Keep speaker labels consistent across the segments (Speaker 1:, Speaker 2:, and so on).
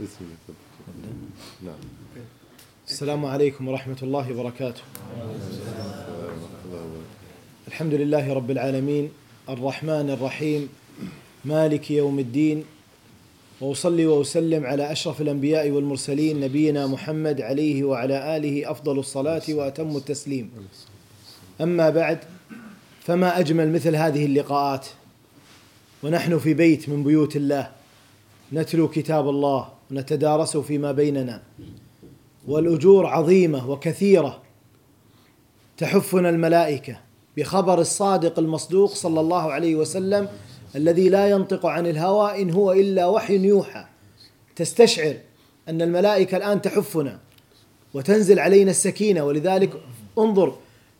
Speaker 1: بسم الله نعم السلام عليكم ورحمة الله وبركاته الحمد لله رب العالمين الرحمن الرحيم مالك يوم الدين واصلي واسلم على اشرف الانبياء والمرسلين نبينا محمد عليه وعلى اله افضل الصلاه واتم التسليم. اما بعد فما اجمل مثل هذه اللقاءات ونحن في بيت من بيوت الله نتلو كتاب الله ونتدارسه فيما بيننا والأجور عظيمة وكثيرة تحفنا الملائكة بخبر الصادق المصدوق صلى الله عليه وسلم الذي لا ينطق عن الهوى إن هو إلا وحي يوحى تستشعر أن الملائكة الآن تحفنا وتنزل علينا السكينة ولذلك انظر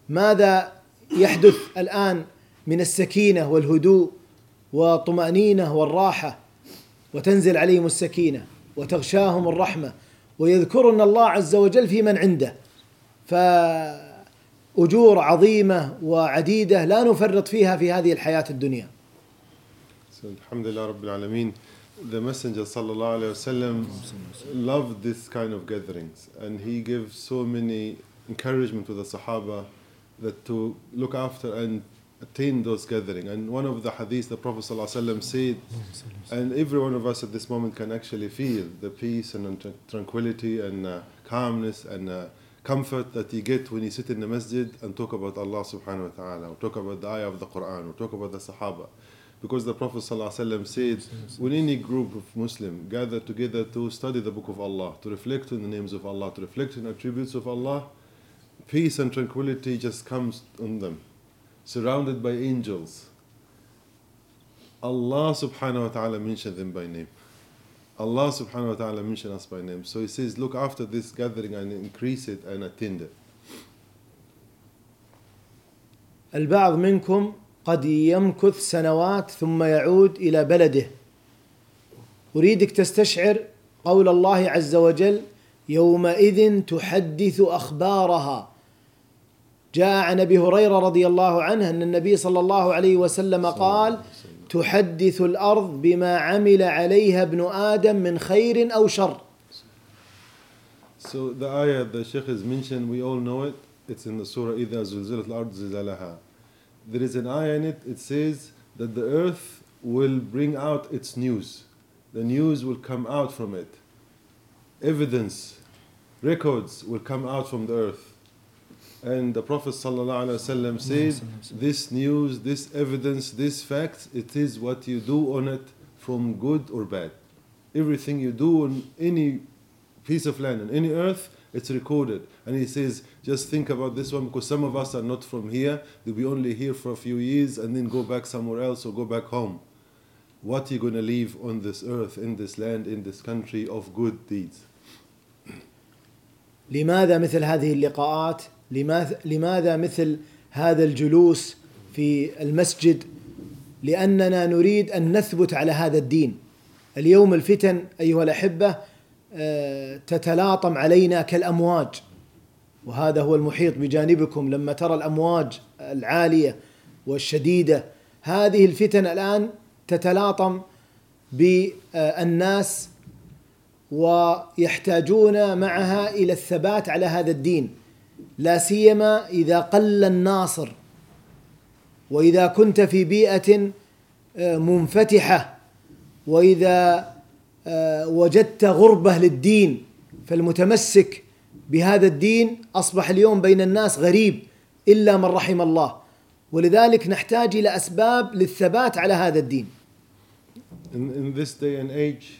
Speaker 1: ماذا يحدث الآن من السكينة والهدوء وطمأنينة والراحة وتنزل عليهم السكينة وتغشاهم الرحمه ويذكرن الله عز وجل في من عنده فاجور عظيمه وعديده لا نفرط فيها في هذه الحياه الدنيا.
Speaker 2: الحمد لله رب العالمين. the Messenger صلى الله عليه وسلم, loved this kind of gatherings and he gives so many encouragement to the Sahaba that to look after and attain those gatherings. And one of the hadith the Prophet ﷺ said, oh, and every one of us at this moment can actually feel the peace and tranquility and uh, calmness and uh, comfort that you get when you sit in the masjid and talk about Allah subhanahu wa ta'ala, or talk about the ayah of the Quran, or talk about the Sahaba. Because the Prophet ﷺ said, when any group of Muslims gather together to study the Book of Allah, to reflect on the names of Allah, to reflect on attributes of Allah, peace and tranquility just comes on them surrounded by angels. Allah subhanahu wa ta'ala mentioned them by name. Allah subhanahu wa ta'ala mentioned us by name. So he says, Look after this gathering and increase it and attend it.
Speaker 1: البعض منكم قد يمكث سنوات ثم يعود الى بلده اريدك تستشعر قول الله عز وجل يومئذ تحدث اخبارها جاء عن ابي هريره رضي الله عنه ان النبي صلى الله عليه
Speaker 2: وسلم قال
Speaker 1: تحدث
Speaker 2: الارض بما عمل عليها ابن ادم من خير او شر So the ayah the Sheikh has mentioned, we all know it. It's in the Surah إذا زلزلت الأرض زِلْزَلَهَا There is an ayah in it. It says that the earth will bring out its news. The news will come out from it. Evidence, records will come out from the earth. And the Prophet ﷺ said, This news, this evidence, this fact, it is what you do on it from good or bad. Everything you do on any piece of land, on any earth, it's recorded. And he says, Just think about this one because some of us are not from here. They'll be only here for a few years and then go back somewhere else or go back home. What are you going to leave on this earth, in this land, in this country of good deeds? لماذا
Speaker 1: مثل هذه اللقاءات لماذا مثل هذا الجلوس في المسجد لاننا نريد ان نثبت على هذا الدين اليوم الفتن ايها الاحبه آه، تتلاطم علينا كالامواج وهذا هو المحيط بجانبكم لما ترى الامواج العاليه والشديده هذه الفتن الان تتلاطم بالناس ويحتاجون معها الى الثبات على هذا الدين لا سيما إذا قل الناصر وإذا كنت في بيئة آه، منفتحة وإذا آه، وجدت غربة للدين فالمتمسك بهذا الدين أصبح اليوم بين الناس غريب إلا من رحم الله ولذلك نحتاج إلى أسباب للثبات على هذا الدين
Speaker 2: In, in this day and age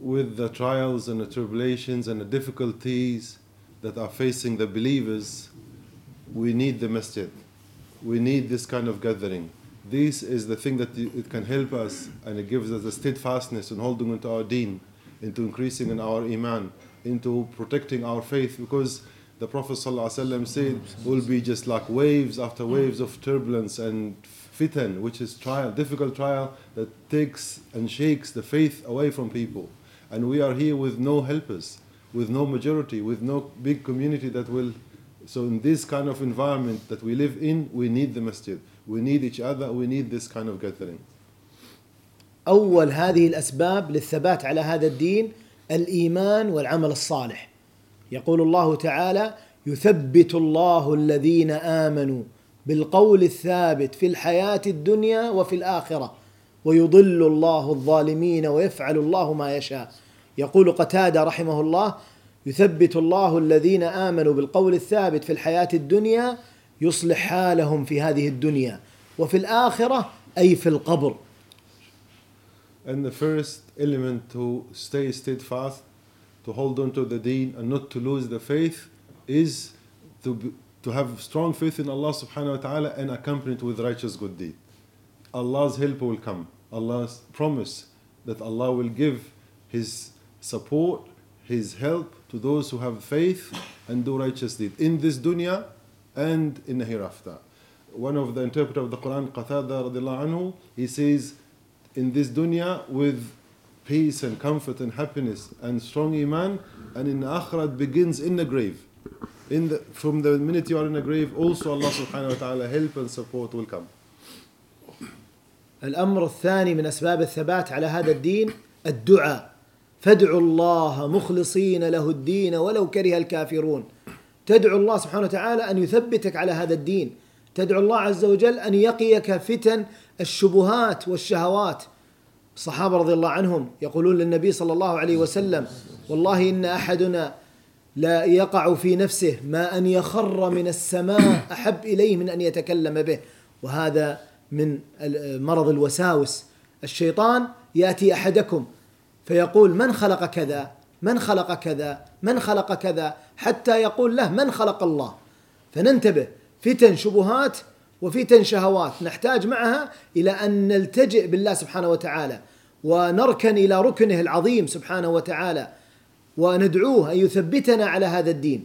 Speaker 2: with the trials and the tribulations and the difficulties that are facing the believers, we need the masjid. We need this kind of gathering. This is the thing that it can help us and it gives us a steadfastness in holding onto our deen, into increasing in our iman, into protecting our faith because the Prophet ﷺ said will be just like waves after waves of turbulence and fitan, which is trial, difficult trial that takes and shakes the faith away from people. And we are here with no helpers. with no majority, with no big community that will. So, in this kind of environment that we live in, we need the masjid. We need each other. We need this kind of gathering.
Speaker 1: أول هذه الأسباب للثبات على هذا الدين الإيمان والعمل الصالح. يقول الله تعالى: يثبت الله الذين آمنوا بالقول الثابت في الحياة الدنيا وفي الآخرة ويضل الله الظالمين ويفعل الله ما يشاء. يقول قتادة رحمه الله يثبت الله الذين
Speaker 2: آمنوا بالقول الثابت في الحياة الدنيا يصلح حالهم في هذه الدنيا وفي الآخرة أي في القبر And the first element to stay steadfast, to hold on to the deen and not to lose the faith is to, be, to have strong faith in Allah subhanahu wa ta'ala and accompany it with righteous good deed. Allah's help will come. Allah's promise that Allah will give His support, his help to those who have faith and do righteous deeds in this dunya and in the hereafter. One of the interpreters of the Quran, Qatada anhu, he says, in this dunya with peace and comfort and happiness and strong iman, and in the akhirat begins in the grave. In the, from the minute you are in the grave, also Allah subhanahu wa ta'ala help and support will come. الأمر
Speaker 1: الثاني من أسباب الثبات على هذا الدين الدعاء فادعوا الله مخلصين له الدين ولو كره الكافرون تدعو الله سبحانه وتعالى ان يثبتك على هذا الدين تدعو الله عز وجل ان يقيك فتن الشبهات والشهوات الصحابه رضي الله عنهم يقولون للنبي صلى الله عليه وسلم والله ان احدنا لا يقع في نفسه ما ان يخر من السماء احب اليه من ان يتكلم به وهذا من مرض الوساوس الشيطان ياتي احدكم فيقول من خلق كذا من خلق كذا من خلق كذا حتى يقول له من خلق الله فننتبه فتن شبهات وفتن شهوات نحتاج معها الى ان نلتجئ بالله سبحانه وتعالى ونركن الى ركنه العظيم سبحانه وتعالى وندعوه ان يثبتنا على هذا الدين.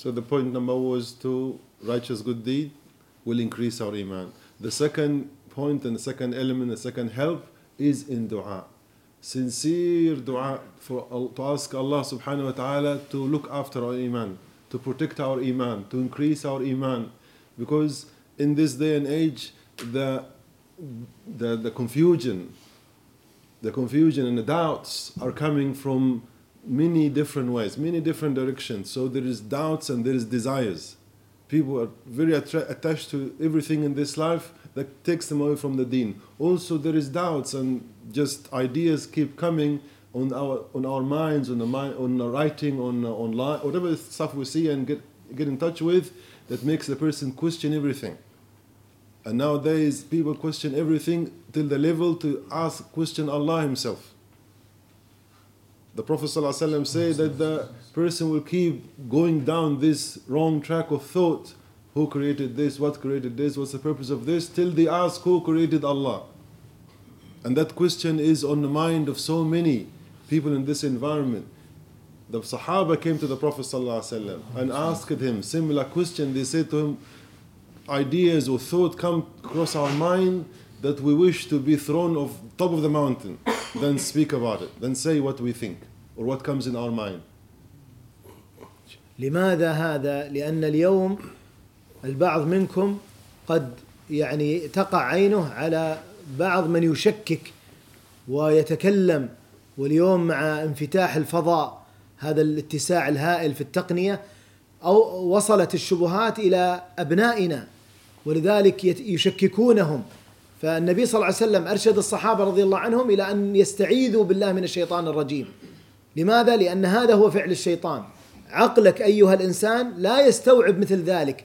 Speaker 2: So, the point number was to righteous good deed will increase our iman. The second point and the second element, the second help is in dua. sincere dua for, to ask Allah subhanahu wa ta'ala to look after our iman, to protect our iman, to increase our iman. Because in this day and age, the, the, the confusion, the confusion and the doubts are coming from many different ways, many different directions. So there is doubts and there is desires. People are very attra- attached to everything in this life that takes them away from the deen. Also, there is doubts and just ideas keep coming on our on our minds, on the mind, on the writing, on uh, online, whatever stuff we see and get get in touch with, that makes the person question everything. And nowadays, people question everything till the level to ask question Allah Himself. The Prophet ﷺ say that the person will keep going down this wrong track of thought. Who created this? What created this? What's the purpose of this? Till they ask who created Allah. And that question is on the mind of so many people in this environment. The Sahaba came to the Prophet ﷺ and asked him similar question. They said to him, ideas or thought come across our mind that we wish to be thrown off top of the mountain, then speak about it, then say what we think or what comes in our mind. لماذا هذا؟ لأن اليوم البعض
Speaker 1: منكم قد يعني تقع عينه على بعض من يشكك ويتكلم واليوم مع انفتاح الفضاء هذا الاتساع الهائل في التقنيه او وصلت الشبهات الى ابنائنا ولذلك يشككونهم فالنبي صلى الله عليه وسلم ارشد الصحابه رضي الله عنهم الى ان يستعيذوا بالله من الشيطان الرجيم لماذا لان هذا هو فعل الشيطان عقلك ايها الانسان لا يستوعب مثل ذلك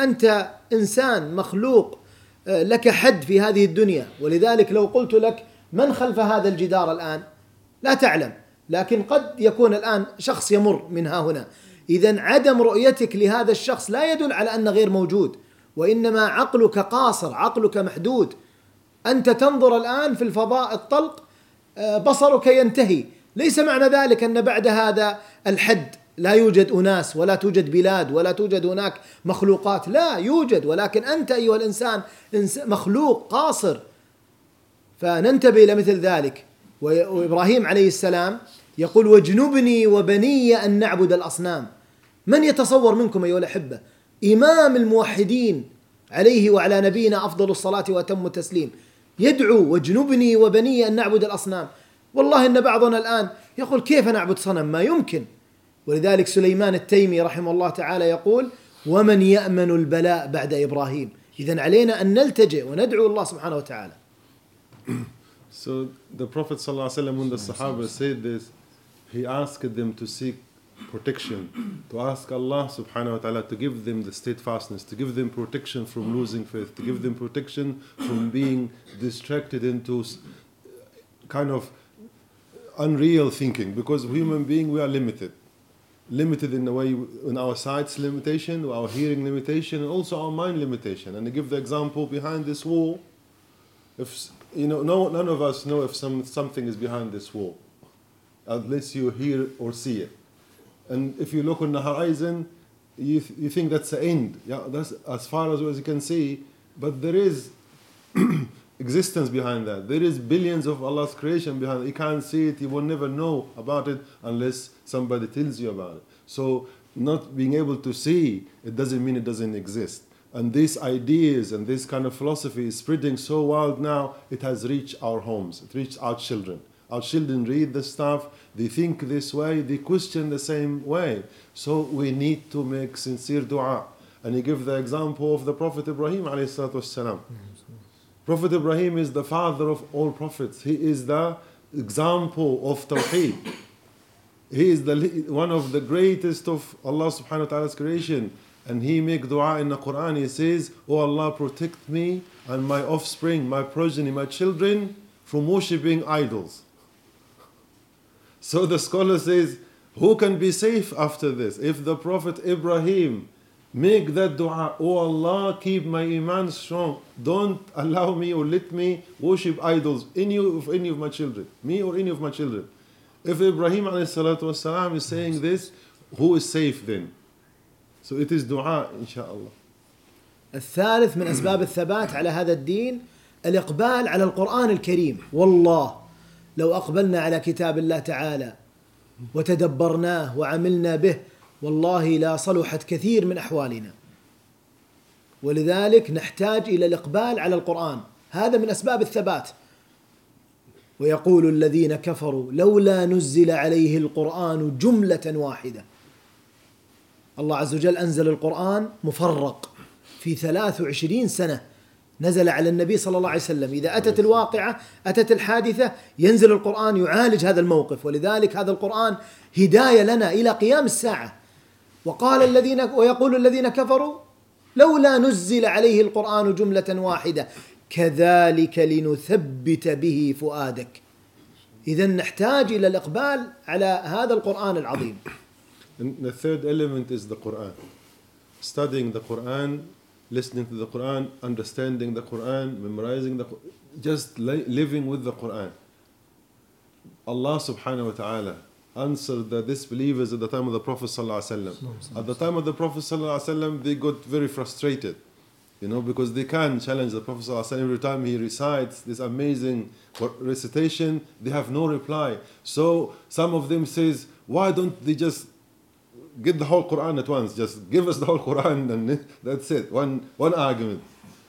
Speaker 1: انت انسان مخلوق لك حد في هذه الدنيا ولذلك لو قلت لك من خلف هذا الجدار الآن لا تعلم لكن قد يكون الآن شخص يمر من ها هنا إذا عدم رؤيتك لهذا الشخص لا يدل على أنه غير موجود وإنما عقلك قاصر عقلك محدود أنت تنظر الآن في الفضاء الطلق آه، بصرك ينتهي ليس معنى ذلك أن بعد هذا الحد لا يوجد أناس ولا توجد بلاد ولا توجد هناك مخلوقات لا يوجد ولكن أنت أيها الإنسان مخلوق قاصر فننتبه إلى مثل ذلك وإبراهيم عليه السلام يقول واجنبني وبني أن نعبد الأصنام من يتصور منكم أيها الأحبة إمام الموحدين عليه وعلى نبينا أفضل الصلاة وأتم التسليم يدعو واجنبني وبني أن نعبد الأصنام والله إن بعضنا الآن يقول كيف نعبد صنم ما يمكن ولذلك سليمان التيمي رحمه الله تعالى يقول ومن يأمن البلاء بعد
Speaker 2: إبراهيم إذا علينا أن نلتجئ وندعو الله سبحانه وتعالى So the Prophet صلى الله عليه وسلم when the Sahaba said this, he asked them to seek protection, to ask Allah subhanahu wa ta'ala to give them the steadfastness, to give them protection from losing faith, to give them protection from being distracted into kind of unreal thinking because human being we are limited. limited in a way in our sight's limitation, our hearing limitation, and also our mind limitation. And to give the example behind this wall, if you know, no, none of us know if some, something is behind this wall, unless you hear or see it. And if you look on the horizon, you, th- you think that's the end. Yeah, that's as far as, as you can see. But there is existence behind that. There is billions of Allah's creation behind it. You can't see it, you will never know about it unless somebody tells you about it. So, not being able to see it doesn't mean it doesn't exist. And these ideas and this kind of philosophy is spreading so wild now, it has reached our homes, it reached our children. Our children read the stuff, they think this way, they question the same way. So we need to make sincere dua. And he gave the example of the Prophet Ibrahim alayhi salatu Mm-hmm. Prophet Ibrahim is the father of all prophets. He is the example of Tawheed. He is the, one of the greatest of Allah subhanahu wa ta'ala's creation. And he make dua in the Quran. He says, Oh Allah, protect me and my offspring, my progeny, my children from worshipping idols. So the scholar says, Who can be safe after this? If the Prophet Ibrahim Make that dua. Oh Allah, keep my iman strong. Don't allow me or let me worship idols, any of any of my children, me or any of my children. If Ibrahim والسلام, is saying this, who is safe then? So it is dua, inshallah.
Speaker 1: الثالث من أسباب الثبات على هذا الدين الإقبال على القرآن الكريم
Speaker 2: والله
Speaker 1: لو أقبلنا على كتاب الله تعالى وتدبرناه وعملنا به والله لا صلحت كثير من احوالنا ولذلك نحتاج الى الاقبال على القران هذا من اسباب الثبات ويقول الذين كفروا لولا نزل عليه القران جمله واحده الله عز وجل انزل القران مفرق في 23 سنه نزل على النبي صلى الله عليه وسلم اذا اتت الواقعه اتت الحادثه ينزل القران يعالج هذا الموقف ولذلك هذا القران هدايه لنا الى قيام الساعه وقال الذين ويقول الذين كفروا لولا نزل عليه القرآن جملة واحدة كذلك لنثبت به فؤادك إذا نحتاج إلى الإقبال على هذا القرآن العظيم
Speaker 2: the third element is the Quran. Studying the Quran, listening to the Quran, understanding the Quran, memorizing the Quran, just living with the Quran. Allah subhanahu wa ta'ala answered the disbelievers at the time of the Prophet ﷺ. At the time of the Prophet ﷺ, they got very frustrated, you know, because they can challenge the Prophet every time he recites this amazing recitation. They have no reply. So some of them says, why don't they just get the whole Quran at once? Just give us the whole Quran and that's it. One one argument.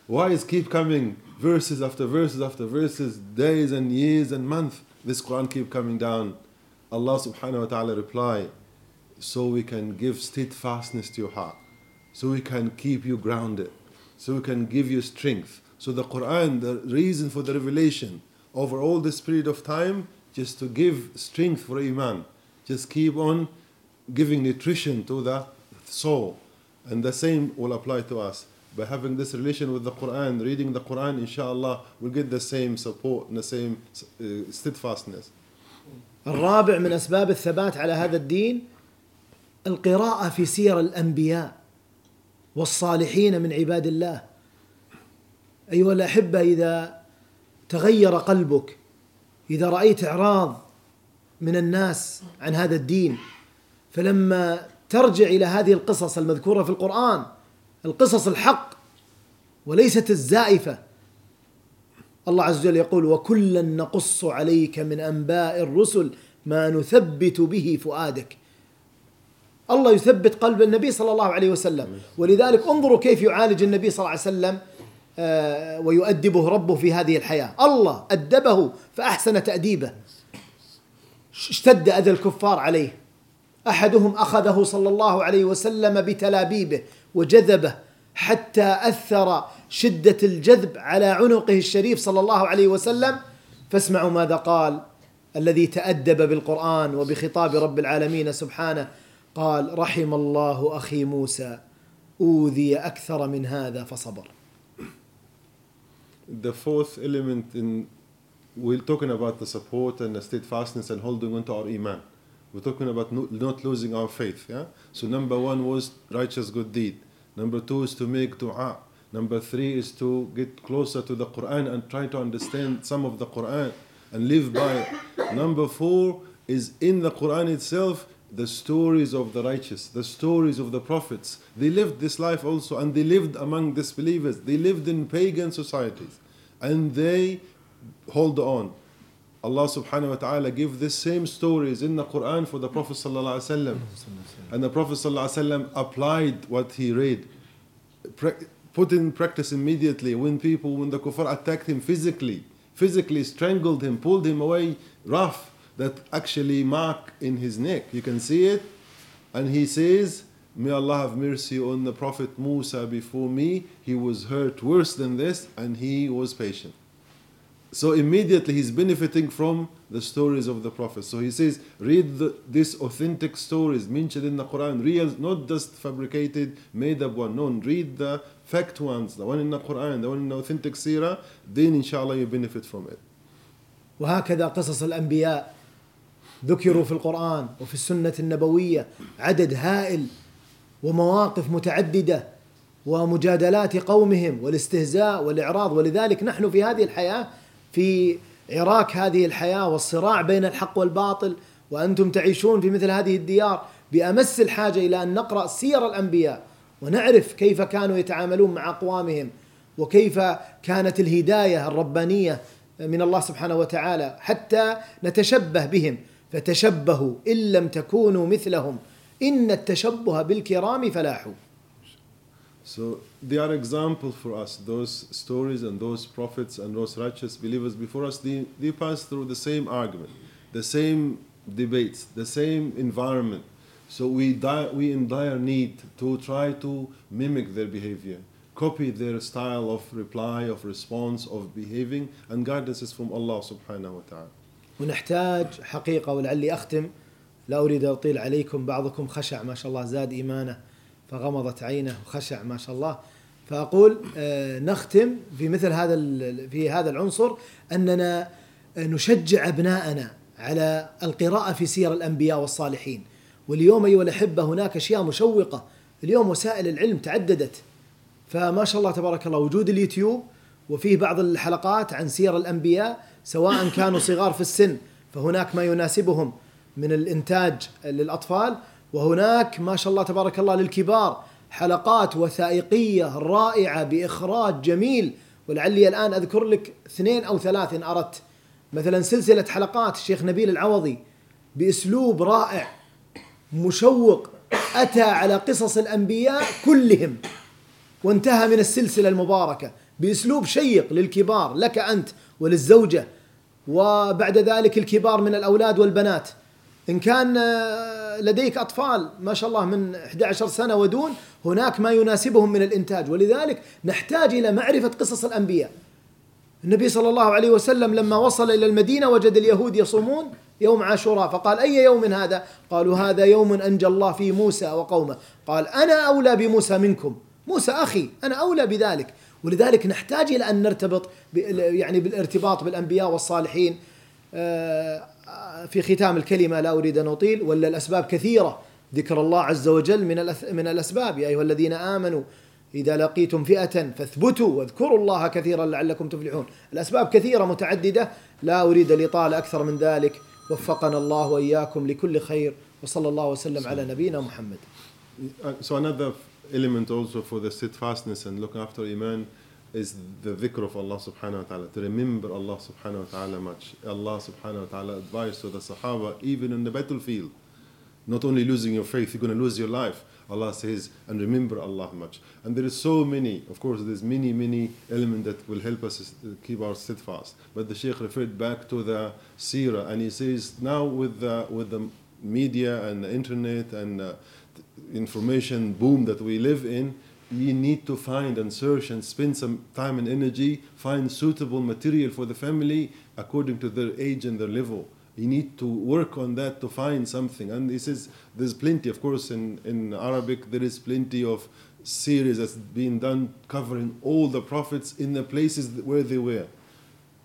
Speaker 2: Why is keep coming verses after verses after verses, days and years and months? This Quran keep coming down Allah subhanahu wa ta'ala replied, so we can give steadfastness to your heart, so we can keep you grounded, so we can give you strength. So the Quran, the reason for the revelation over all this period of time, just to give strength for Iman, just keep on giving nutrition to the soul. And the same will apply to us. By having this relation with the Quran, reading the Quran, inshallah, we'll get the same support and the same uh, steadfastness.
Speaker 1: الرابع من اسباب الثبات على هذا الدين القراءه في سير الانبياء والصالحين من عباد الله ايها الاحبه اذا تغير قلبك اذا رايت اعراض من الناس عن هذا الدين فلما ترجع الى هذه القصص المذكوره في القران القصص الحق وليست الزائفه الله عز وجل يقول وكلا نقص عليك من انباء الرسل ما نثبت به فؤادك الله يثبت قلب النبي صلى الله عليه وسلم ولذلك انظروا كيف يعالج النبي صلى الله عليه وسلم آه، ويؤدبه ربه في هذه الحياة الله أدبه فأحسن تأديبه اشتد أذى الكفار عليه أحدهم أخذه صلى الله عليه وسلم بتلابيبه وجذبه حتى أثر شدة الجذب على عنقه الشريف صلى الله عليه وسلم فاسمعوا ماذا قال الذي تأدب بالقرآن وبخطاب رب العالمين سبحانه قال رحم الله أخي موسى أوذي أكثر من هذا فصبر
Speaker 2: The fourth element in we're talking about the support and the steadfastness and holding on to our iman. We're talking about not losing our faith. Yeah? So number one was righteous good deed. Number two is to make dua. Number three is to get closer to the Quran and try to understand some of the Quran and live by it. Number four is in the Quran itself the stories of the righteous, the stories of the prophets. They lived this life also and they lived among disbelievers. They lived in pagan societies and they hold on. Allah subhanahu wa ta'ala give the same stories in the Quran for the Prophet sallallahu alaihi wasallam. And the Prophet sallallahu alaihi wasallam applied what he read put in practice immediately when people, when the kuffar attacked him physically, physically strangled him, pulled him away rough, that actually mark in his neck. You can see it. And he says, May Allah have mercy on the Prophet Musa before me. He was hurt worse than this, and he was patient. So immediately he's benefiting from the stories of the prophets. So he says, read the, these authentic stories mentioned in the Quran, real, not just fabricated, made up one. No, read the fact ones, the one in the Quran, the one in the authentic seerah, then inshallah you benefit from it.
Speaker 1: وهكذا قصص الأنبياء ذكروا في القرآن وفي السنة النبوية عدد هائل ومواقف متعددة ومجادلات قومهم والاستهزاء والإعراض ولذلك نحن في هذه الحياة في عراك هذه الحياه والصراع بين الحق والباطل وانتم تعيشون في مثل هذه الديار بامس الحاجه الى ان نقرا سير الانبياء ونعرف كيف كانوا يتعاملون مع اقوامهم وكيف كانت الهدايه الربانيه من الله سبحانه وتعالى حتى نتشبه بهم فتشبهوا ان لم تكونوا مثلهم ان التشبه بالكرام فلاحوا
Speaker 2: So they are example for us. Those stories and those prophets and those righteous believers before us, they, they pass through the same argument, the same debates, the same environment. So we, die. we in dire need to try to mimic their behavior, copy their style of reply, of response, of behaving, and guidance is from Allah subhanahu wa ta'ala. ونحتاج
Speaker 1: حقيقة ولعلي أختم لا أريد أطيل عليكم بعضكم خشع ما شاء الله زاد إيمانه فغمضت عينه وخشع ما شاء الله فاقول آه، نختم في مثل هذا في هذا العنصر اننا آه، نشجع ابناءنا على القراءه في سير الانبياء والصالحين واليوم ايها الاحبه هناك اشياء مشوقه اليوم وسائل العلم تعددت فما شاء الله تبارك الله وجود اليوتيوب وفيه بعض الحلقات عن سير الانبياء سواء كانوا صغار في السن فهناك ما يناسبهم من الانتاج للاطفال وهناك ما شاء الله تبارك الله للكبار حلقات وثائقيه رائعه باخراج جميل ولعلي الان اذكر لك اثنين او ثلاث ان اردت مثلا سلسله حلقات الشيخ نبيل العوضي باسلوب رائع مشوق اتى على قصص الانبياء كلهم وانتهى من السلسله المباركه باسلوب شيق للكبار لك انت وللزوجه وبعد ذلك الكبار من الاولاد والبنات إن كان آه، لديك أطفال ما شاء الله من 11 سنة ودون هناك ما يناسبهم من الإنتاج ولذلك نحتاج إلى معرفة قصص الأنبياء النبي صلى الله عليه وسلم لما وصل إلى المدينة وجد اليهود يصومون يوم عاشوراء فقال أي يوم هذا قالوا هذا يوم أنجى الله فيه موسى وقومه قال أنا أولى بموسى منكم موسى أخي أنا أولى بذلك ولذلك نحتاج إلى أن نرتبط يعني بالارتباط بالأنبياء والصالحين آه، في ختام الكلمة لا أريد أن أطيل ولا الأسباب كثيرة ذكر الله عز وجل من من الأسباب يا أيها الذين آمنوا إذا لقيتم فئة فاثبتوا واذكروا الله كثيرا لعلكم تفلحون الأسباب كثيرة متعددة لا أريد الإطالة أكثر من ذلك وفقنا الله وإياكم لكل خير وصلى الله وسلم على نبينا محمد
Speaker 2: uh, So another element also for the steadfastness and looking after Iman is the dhikr of Allah subhanahu wa ta'ala, to remember Allah subhanahu wa ta'ala much. Allah subhanahu wa ta'ala advised to the Sahaba, even in the battlefield, not only losing your faith, you're going to lose your life. Allah says, and remember Allah much. And there is so many, of course, there's many, many elements that will help us keep our steadfast. But the Shaykh referred back to the seerah, and he says, now with the, with the media and the internet and uh, information boom that we live in, you need to find and search and spend some time and energy, find suitable material for the family according to their age and their level. You need to work on that to find something. And this is there's plenty, of course, in, in Arabic there is plenty of series that's been done covering all the prophets in the places where they were.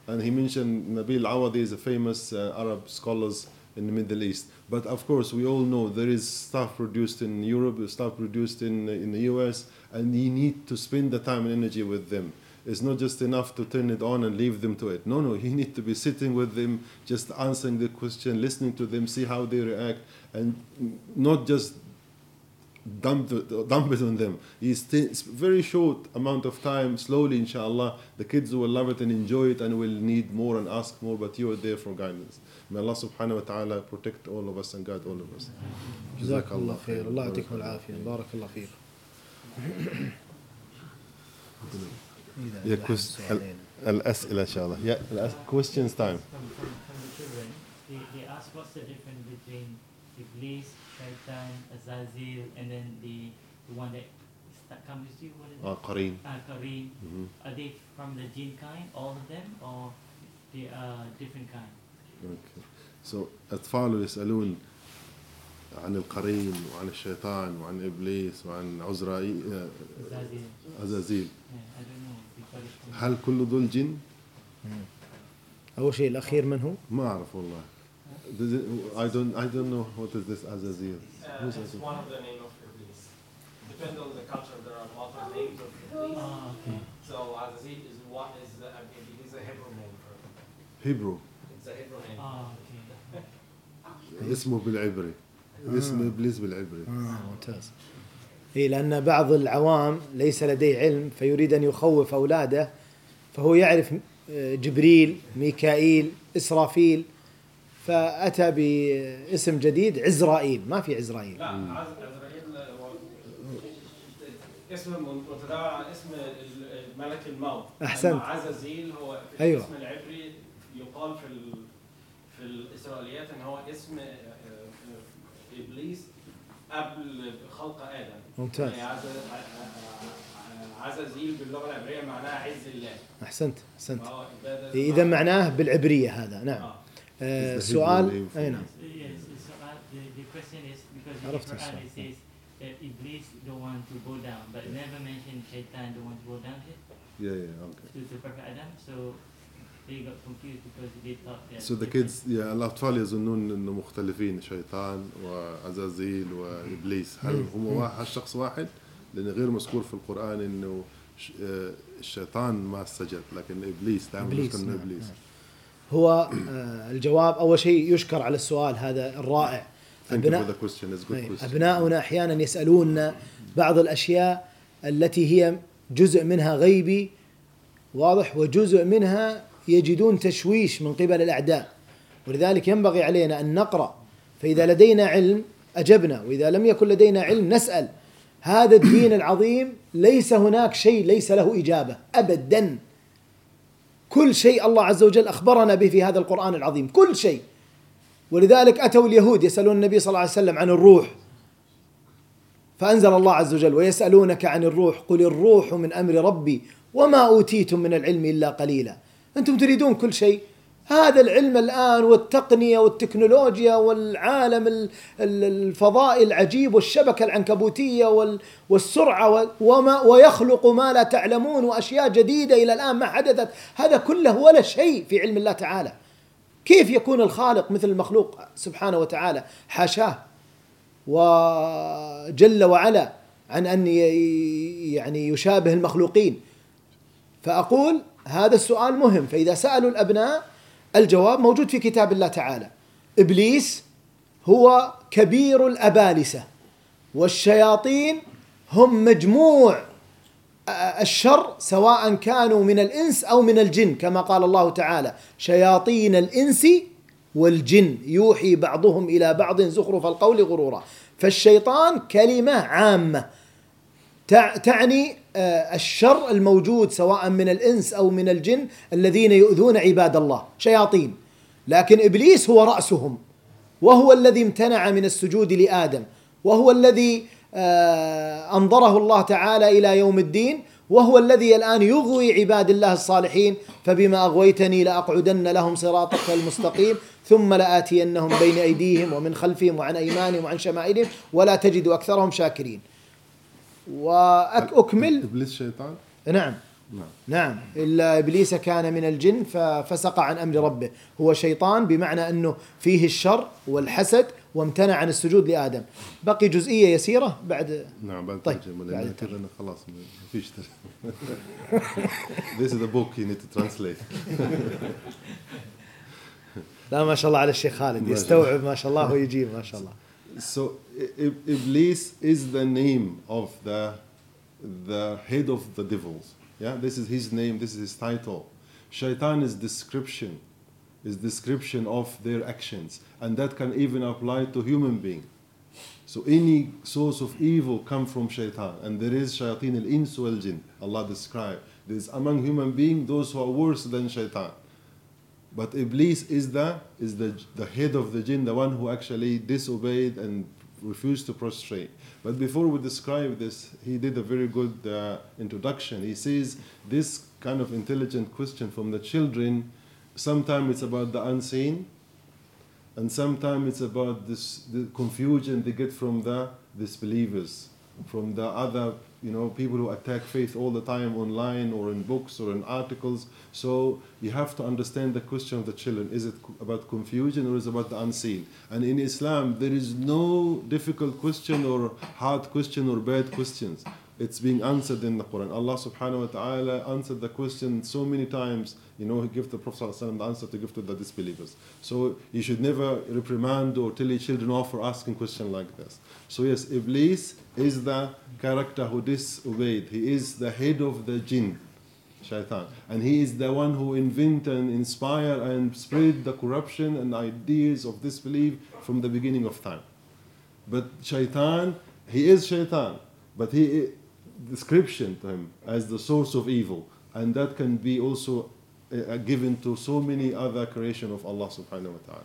Speaker 2: And he mentioned Nabil Awadi is a famous uh, Arab scholars in the Middle East. But of course, we all know there is stuff produced in Europe, stuff produced in, in the US, and you need to spend the time and energy with them. It's not just enough to turn it on and leave them to it. No, no, you need to be sitting with them, just answering the question, listening to them, see how they react, and not just dumb, dump it on them. It's st- very short amount of time, slowly, inshallah, the kids will love it and enjoy it and will need more and ask more, but you are there for guidance. May Allah subhanahu wa ta'ala protect all of us and guide all of us.
Speaker 1: جزاك الله خير الله يعطيكم العافية بارك الله فيك Yeah, الأسئلة إن شاء الله yeah, questions
Speaker 2: time he, he asked what's the difference between Iblis Shaitan, Azazil, and then the, the one that comes to you, what is uh, Qareen. Uh, Qareen. Mm-hmm. Are they from the jinn kind, all of them, or they are different kind? Okay. So, أطفاله يسألون عن القرين وعن الشيطان وعن إبليس وعن عزرائيل عزازيل هل كل دول جن؟
Speaker 1: أول شيء الأخير من هو؟
Speaker 2: ما أعرف والله It, I don't I don't know what is this Azazir.
Speaker 3: Uh, Who's it's Azazir? one of the name of Iblis. Depending on the culture, there are of names of Iblis. Ah, okay. So Azazir is one is the, it is a Hebrew name for
Speaker 2: Hebrew. It's a Hebrew name. Ah, okay. اسمه بالعبري
Speaker 3: اسمه
Speaker 2: ابليس بالعبري ممتاز
Speaker 1: اي لان بعض العوام ليس لديه علم فيريد ان يخوف اولاده فهو يعرف جبريل ميكائيل اسرافيل فاتى باسم جديد عزرائيل ما في عزرائيل لا عزرائيل
Speaker 3: آه، اسم متداول اسم ملك الموت احسنت عزازيل هو أيوة. الاسم العبري يقال في ال... في الاسرائيليات ان هو اسم آه، آه، ابليس قبل خلق ادم ممتاز يعني عزازيل باللغه العبريه معناها عز الله
Speaker 1: احسنت احسنت اذا معناه بالعبريه هذا نعم آه. آه، سؤال اي نعم عرفت السؤال
Speaker 2: الأطفال يظنون أنه مختلفين شيطان وعزازيل وإبليس هل mm-hmm. هم mm-hmm. واحد شخص واحد؟ لأن غير مذكور في القرآن أنه آه، الشيطان ما سجد لكن إبليس دائما إبليس, نعم. إبليس. نعم.
Speaker 1: هو آه، الجواب اول شيء يشكر على السؤال هذا الرائع أبناء طيب، أبناؤنا أحيانا يسألوننا بعض الأشياء التي هي جزء منها غيبي واضح وجزء منها يجدون تشويش من قبل الأعداء ولذلك ينبغي علينا أن نقرأ فإذا لدينا علم أجبنا وإذا لم يكن لدينا علم نسأل هذا الدين العظيم ليس هناك شيء ليس له إجابة أبدا كل شيء الله عز وجل أخبرنا به في هذا القرآن العظيم كل شيء ولذلك أتوا اليهود يسألون النبي صلى الله عليه وسلم عن الروح فأنزل الله عز وجل ويسألونك عن الروح قل الروح من أمر ربي وما أوتيتم من العلم إلا قليلا أنتم تريدون كل شيء هذا العلم الآن والتقنية والتكنولوجيا والعالم الفضائي العجيب والشبكة العنكبوتية والسرعة وما ويخلق ما لا تعلمون وأشياء جديدة إلى الآن ما حدثت هذا كله ولا شيء في علم الله تعالى كيف يكون الخالق مثل المخلوق سبحانه وتعالى حاشاه وجل وعلا عن أن يعني يشابه المخلوقين فأقول هذا السؤال مهم فإذا سألوا الأبناء الجواب موجود في كتاب الله تعالى ابليس هو كبير الابالسه والشياطين هم مجموع آه، الشر سواء كانوا من الانس او من الجن كما قال الله تعالى شياطين الانس والجن يوحي بعضهم الى بعض زخرف القول غرورا فالشيطان كلمه عامه تعني آه، الشر الموجود سواء من الانس او من الجن الذين يؤذون عباد الله شياطين لكن ابليس هو راسهم وهو الذي امتنع من السجود لادم وهو الذي آه، انظره الله تعالى الى يوم الدين وهو الذي الان يغوي عباد الله الصالحين فبما اغويتني لاقعدن لهم صراطك المستقيم ثم لاتينهم بين ايديهم ومن خلفهم وعن ايمانهم وعن شمائلهم ولا تجد اكثرهم شاكرين واكمل
Speaker 2: ابليس شيطان
Speaker 1: نعم نعم نعم الا ابليس كان من الجن ففسق عن امر ربه هو شيطان بمعنى انه فيه الشر والحسد وامتنع عن السجود لادم بقي جزئيه يسيره بعد
Speaker 2: نعم بعد طيب بعد كذا خلاص ما فيش This is a book you need to translate
Speaker 1: لا ما شاء الله على الشيخ خالد يستوعب ما شاء الله ويجيب ما شاء الله
Speaker 2: so Iblis is the name of the, the head of the devils. Yeah, this is his name, this is his title. Shaitan is description, is description of their actions. And that can even apply to human being. So any source of evil come from shaitan. And there is shayateen al insu al jinn Allah described. There is among human being those who are worse than shaitan. But Iblis is the is the the head of the jinn, the one who actually disobeyed and refused to prostrate. But before we describe this, he did a very good uh, introduction. He says this kind of intelligent question from the children. Sometimes it's about the unseen, and sometimes it's about this the confusion they get from the disbelievers, from the other you know, people who attack faith all the time online or in books or in articles. So you have to understand the question of the children. Is it about confusion or is it about the unseen? And in Islam, there is no difficult question or hard question or bad questions it's being answered in the Quran. Allah subhanahu wa ta'ala answered the question so many times, you know, he gave the Prophet the answer to give to the disbelievers. So you should never reprimand or tell your children off for asking questions like this. So yes, Iblis is the character who disobeyed. He is the head of the jinn, shaitan. And he is the one who invent and inspire and spread the corruption and ideas of disbelief from the beginning of time. But shaitan, he is shaitan. But he description to him as the source of evil. And that can be also uh, uh, given to so many other creation of Allah subhanahu wa ta'ala.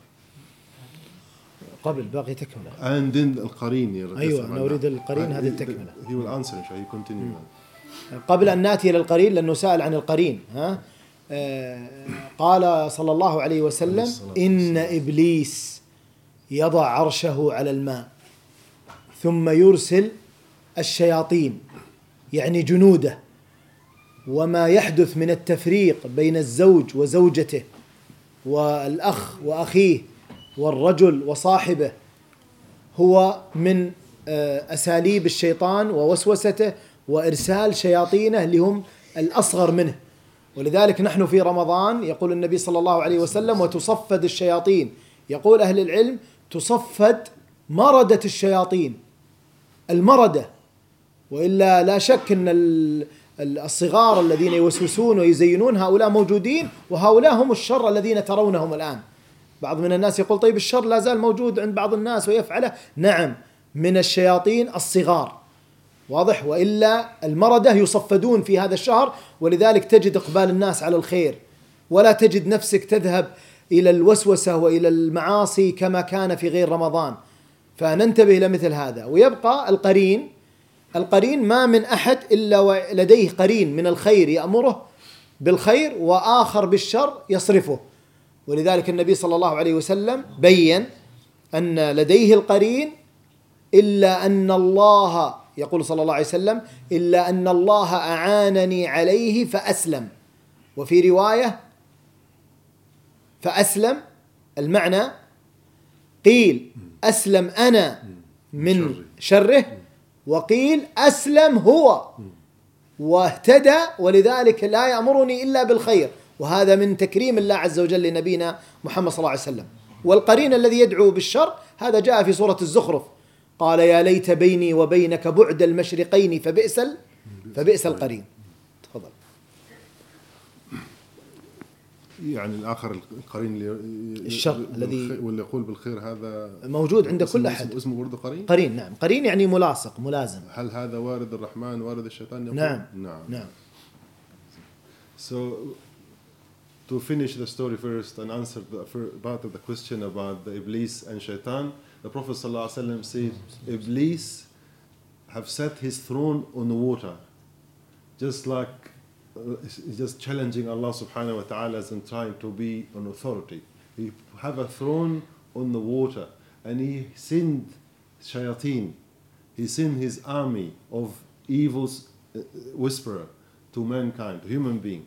Speaker 1: قبل باقي تكمله
Speaker 2: and then
Speaker 1: القرين ايوه انا اريد
Speaker 2: القرين هذه التكمله he will answer ان شاء الله he continue قبل ان ناتي الى
Speaker 1: القرين
Speaker 2: لانه سال عن
Speaker 1: القرين ها آه، قال صلى الله عليه وسلم ان ابليس يضع عرشه على الماء ثم يرسل الشياطين يعني جنوده وما يحدث من التفريق بين الزوج وزوجته والاخ واخيه والرجل وصاحبه هو من آه، اساليب الشيطان ووسوسته وارسال شياطينه لهم الاصغر منه ولذلك نحن في رمضان يقول النبي صلى الله عليه وسلم وتصفد الشياطين يقول اهل العلم تصفد مرده الشياطين المرده والا لا شك ان الصغار الذين يوسوسون ويزينون هؤلاء موجودين وهؤلاء هم الشر الذين ترونهم الان بعض من الناس يقول طيب الشر لا زال موجود عند بعض الناس ويفعله نعم من الشياطين الصغار واضح والا المرده يصفدون في هذا الشهر ولذلك تجد اقبال الناس على الخير ولا تجد نفسك تذهب الى الوسوسه والى المعاصي كما كان في غير رمضان فننتبه الى مثل هذا ويبقى القرين القرين ما من أحد إلا ولديه قرين من الخير يأمره بالخير وآخر بالشر يصرفه ولذلك النبي صلى الله عليه وسلم بين أن لديه القرين إلا أن الله يقول صلى الله عليه وسلم إلا أن الله أعانني عليه فأسلم وفي رواية فأسلم المعنى قيل أسلم أنا من شره وقيل أسلم هو واهتدى ولذلك لا يأمرني إلا بالخير وهذا من تكريم الله عز وجل لنبينا محمد صلى الله عليه وسلم والقرين الذي يدعو بالشر هذا جاء في سورة الزخرف قال يا ليت بيني وبينك بعد المشرقين فبئس فبئس القرين
Speaker 2: يعني الاخر القرين اللي
Speaker 1: الشر الذي
Speaker 2: واللي يقول بالخير هذا
Speaker 1: موجود عند كل احد اسمه برضه قرين؟
Speaker 2: قرين نعم،
Speaker 1: قرين يعني ملاصق ملازم
Speaker 2: هل هذا وارد الرحمن وارد الشيطان
Speaker 1: يقول؟ نعم نعم نعم
Speaker 2: So to finish the story first and answer the part of the question about the Iblis and Shaitan, the Prophet وسلم said, Iblis have set his throne on water, just like is just challenging Allah subhanahu wa ta'ala and trying to be an authority. He have a throne on the water and he sent shayateen, he sent his army of evil uh, whisperer to mankind, to human being.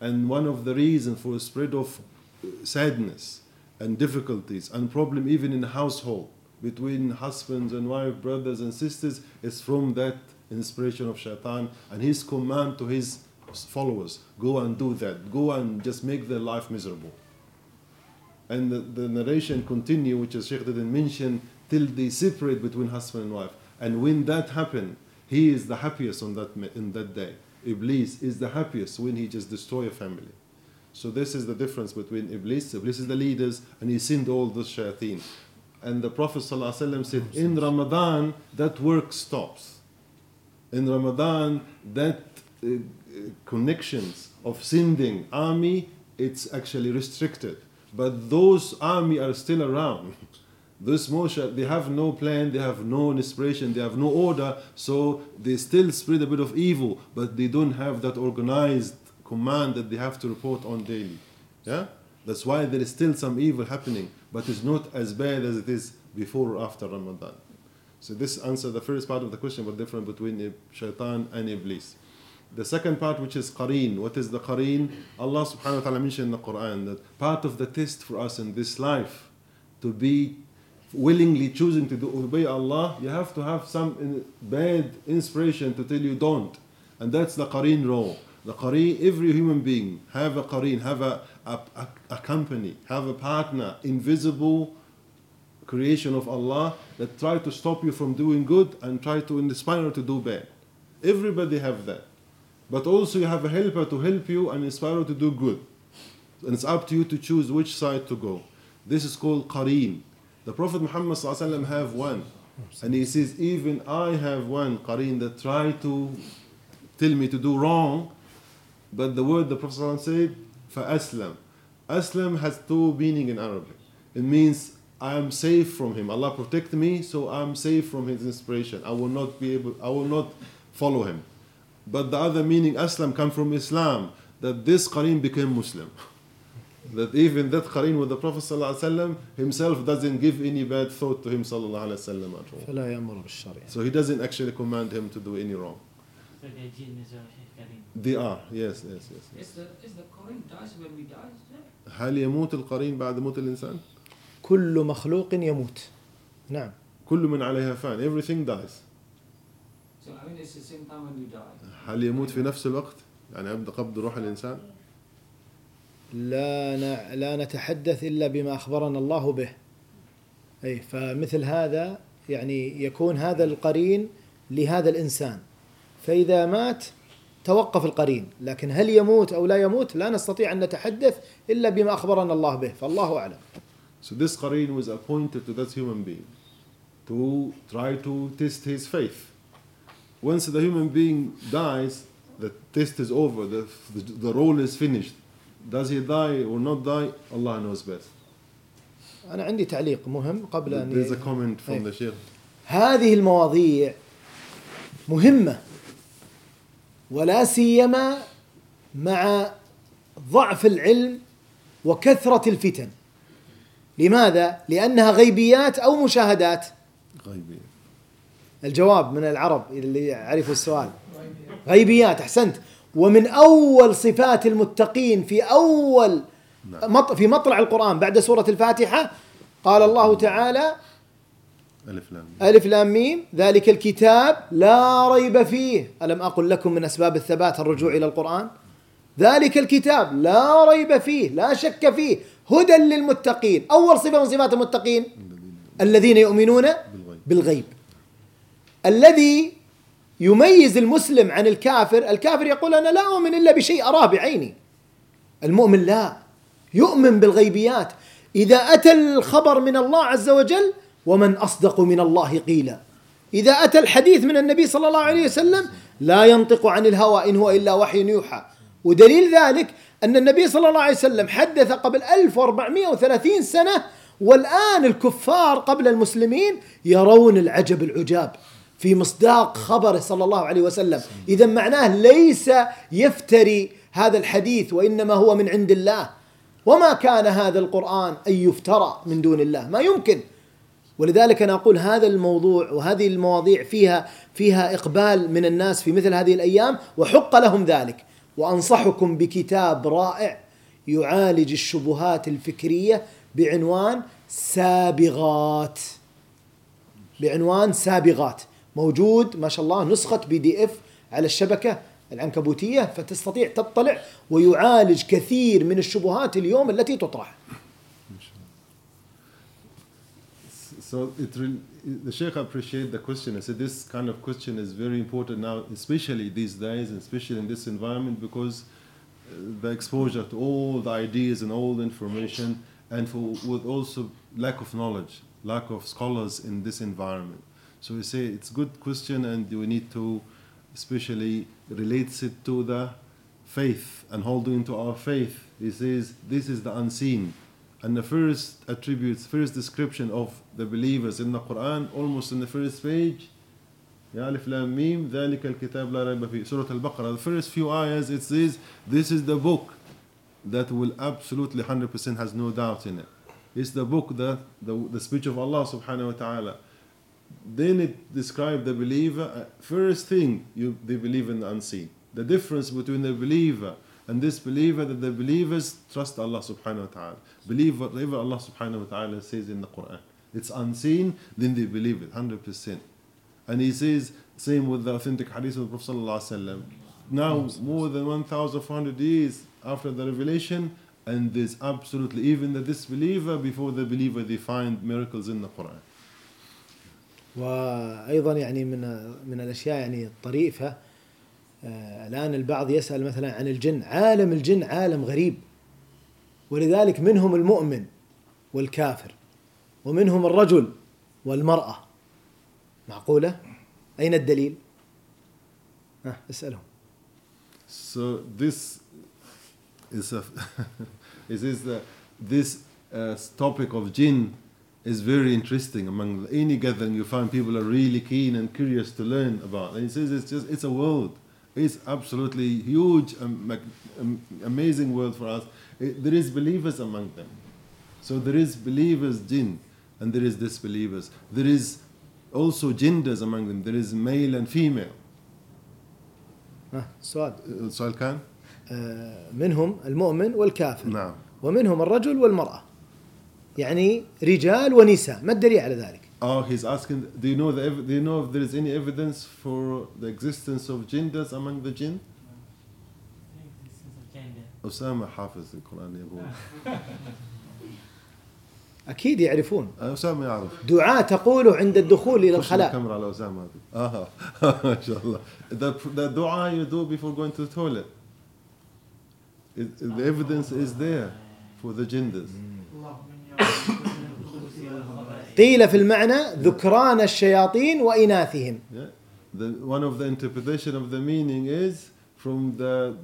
Speaker 2: And one of the reasons for the spread of uh, sadness and difficulties and problem even in household between husbands and wife, brothers and sisters is from that inspiration of shaitan and his command to his followers go and do that go and just make their life miserable and the, the narration continue which is Sheikh didn't mention till they separate between husband and wife and when that happen he is the happiest on that in that day Iblis is the happiest when he just destroy a family so this is the difference between Iblis Iblis is the leaders and he sinned all the shayateen and the Prophet ﷺ said in Ramadan that work stops in Ramadan that uh, uh, connections of sending army, it's actually restricted. But those army are still around. This Moshe, they have no plan, they have no inspiration, they have no order, so they still spread a bit of evil, but they don't have that organized command that they have to report on daily. Yeah? That's why there is still some evil happening, but it's not as bad as it is before or after Ramadan. So this answers the first part of the question, what difference between a shaitan and Iblis. The second part, which is qareen, what is the qareen? Allah subhanahu wa ta'ala mentioned in the Quran that part of the test for us in this life to be willingly choosing to do, obey Allah, you have to have some in, bad inspiration to tell you don't. And that's the qareen role. The qareen, every human being have a qareen, have a, a, a, a company, have a partner, invisible creation of Allah that try to stop you from doing good and try to inspire you to do bad. Everybody have that. But also you have a helper to help you and inspire you to do good. And it's up to you to choose which side to go. This is called Qareen. The Prophet Muhammad have one. And he says, even I have one Qareen that try to tell me to do wrong. But the word the Prophet said, فَأَسْلَمْ Aslam has two meaning in Arabic. It means I am safe from him. Allah protect me, so I'm safe from his inspiration. I will not be able I will not follow him. But the other meaning, Aslam, come from Islam, that this Qareen became Muslim. that even that Qareen with the Prophet وسلم, himself doesn't give any bad thought to him وسلم, at all. So he doesn't actually command him to do any wrong. Uh, they are, yes, yes, yes.
Speaker 4: yes. Is, the, is the Qareen dies when we die?
Speaker 2: هل
Speaker 4: يموت القرين بعد موت
Speaker 1: الإنسان؟ كل مخلوق يموت. نعم.
Speaker 2: كل من عليها فان. Everything dies.
Speaker 4: So I mean it's the same time when you die.
Speaker 2: هل يموت في نفس الوقت؟ يعني يبدأ قبض روح الإنسان؟
Speaker 1: لا ن... لا نتحدث إلا بما أخبرنا الله به أي فمثل هذا يعني يكون هذا القرين لهذا الإنسان فإذا مات توقف القرين لكن هل يموت أو لا يموت لا نستطيع أن نتحدث إلا بما أخبرنا الله به فالله أعلم
Speaker 2: So this قرين was appointed to that human being to try to test his faith once the human being dies, the test is over, the, the, the role is finished. Does he die or not die? Allah knows best. أنا عندي
Speaker 1: تعليق مهم قبل أن There's a comment
Speaker 2: from the Sheikh. هذه المواضيع مهمة ولا سيما مع
Speaker 1: ضعف العلم وكثرة الفتن. لماذا؟ لأنها غيبيات أو مشاهدات. غيبيات. الجواب من العرب اللي يعرفوا السؤال غيبيات احسنت ومن اول صفات المتقين في اول نعم. في مطلع القران بعد سوره الفاتحه قال الله تعالى
Speaker 2: ألف لام
Speaker 1: ميم ذلك الكتاب لا ريب فيه ألم أقل لكم من أسباب الثبات الرجوع إلى القرآن ذلك الكتاب لا ريب فيه لا شك فيه هدى للمتقين أول صفة من صفات المتقين الذين يؤمنون بالغيب الذي يميز المسلم عن الكافر الكافر يقول أنا لا أؤمن إلا بشيء أراه بعيني المؤمن لا يؤمن بالغيبيات إذا أتى الخبر من الله عز وجل ومن أصدق من الله قيلا إذا أتى الحديث من النبي صلى الله عليه وسلم لا ينطق عن الهوى إن هو إلا وحي يوحى ودليل ذلك أن النبي صلى الله عليه وسلم حدث قبل 1430 سنة والآن الكفار قبل المسلمين يرون العجب العجاب في مصداق خبره صلى الله عليه وسلم إذا معناه ليس يفتري هذا الحديث وإنما هو من عند الله وما كان هذا القرآن أن يفترى من دون الله ما يمكن ولذلك أنا أقول هذا الموضوع وهذه المواضيع فيها فيها إقبال من الناس في مثل هذه الأيام وحق لهم ذلك وأنصحكم بكتاب رائع يعالج الشبهات الفكرية بعنوان سابغات بعنوان سابغات موجود ما شاء الله نسخة بي دي اف على الشبكة العنكبوتية فتستطيع تطلع ويعالج كثير من الشبهات اليوم التي تطرح So it re- the Sheikh appreciate the question. I said this kind of question is very
Speaker 2: important now, especially these days, and especially in this environment, because the exposure to all the ideas and all the information, and for, with also lack of knowledge, lack of scholars in this environment. So we say it's good question, and we need to especially relates it to the faith and holding to our faith. He says this is the unseen. And the first attributes, first description of the believers in the Quran, almost in the first page, Alif Lam Mim, ذلك الكتاب لا ريب فيه, Surah Al-Baqarah. The first few ayahs, it says, this is the book that will absolutely 100% has no doubt in it. It's the book that the, the speech of Allah subhanahu wa ta'ala then it describes the believer. Uh, first thing, you, they believe in the unseen. The difference between the believer and this believer that the believers trust Allah subhanahu wa ta'ala. Believe whatever Allah subhanahu wa ta'ala says in the Quran. It's unseen, then they believe it 100%. And he says, same with the authentic hadith of the Prophet sallallahu alaihi wasallam. Now, more than 1,400 years after the revelation, and there's absolutely, even the disbeliever before the believer, they find miracles in the Quran.
Speaker 1: وايضا يعني من من الاشياء يعني الطريفه آه، الان البعض يسال مثلا عن الجن عالم الجن عالم غريب ولذلك منهم المؤمن والكافر ومنهم الرجل والمراه معقوله اين الدليل ها اسالهم
Speaker 2: so this is a is this the, uh, this topic of jinn is very interesting. Among any gathering, you find people are really keen and curious to learn about. And he says it's just it's a world. It's absolutely huge, um, amazing world for us. It, eh, there is believers among them. So there is believers jinn and there is disbelievers. There is also genders among them. There is male and female.
Speaker 1: سؤال السؤال كان منهم المؤمن والكافر نعم ومنهم الرجل والمرأة يعني رجال ونساء ما الدليل على ذلك
Speaker 2: Oh, he's asking, do you know the, do you know if there is any evidence for the existence of genders among the jinn? أسامة حافظ القرآن يقول
Speaker 1: أكيد يعرفون
Speaker 2: أسامة يعرف
Speaker 1: دعاء تقوله عند الدخول إلى الخلاء الكاميرا
Speaker 2: على أسامة آه ما شاء الله the, the دعاء you do before going to the toilet it, the evidence is there for the genders mm.
Speaker 1: قيل في المعنى ذكران الشياطين وإناثهم one of the interpretation of the
Speaker 2: meaning is from the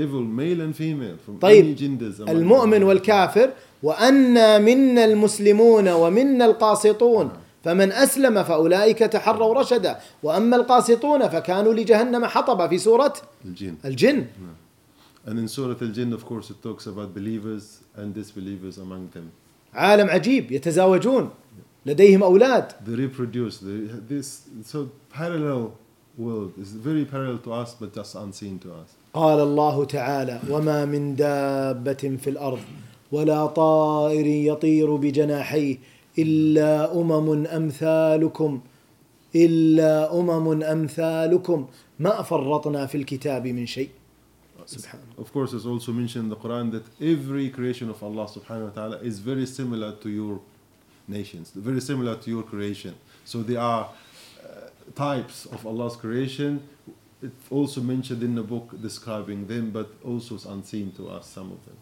Speaker 2: devil male and female from
Speaker 1: طيب any genders المؤمن والكافر وأنا منا المسلمون ومنا القاسطون فمن أسلم فأولئك تحروا رشدا وأما القاسطون فكانوا لجهنم حطبا في سورة الجن الجن and in سورة
Speaker 2: الجن of course it talks about believers and disbelievers among
Speaker 1: them عالم عجيب يتزاوجون لديهم اولاد
Speaker 2: they reproduce they, this so parallel world is very parallel to us but just unseen to us
Speaker 1: قال الله تعالى وما من دابة في الأرض ولا طائر يطير بجناحيه إلا أمم أمثالكم إلا أمم أمثالكم ما فرطنا في الكتاب من شيء
Speaker 2: Of course, it's also mentioned in the Quran that every creation of Allah subhanahu wa ta'ala is very similar to your nations, very similar to your creation. So there are uh, types of Allah's creation. It's also mentioned in the book describing them, but also is unseen to us, some of them.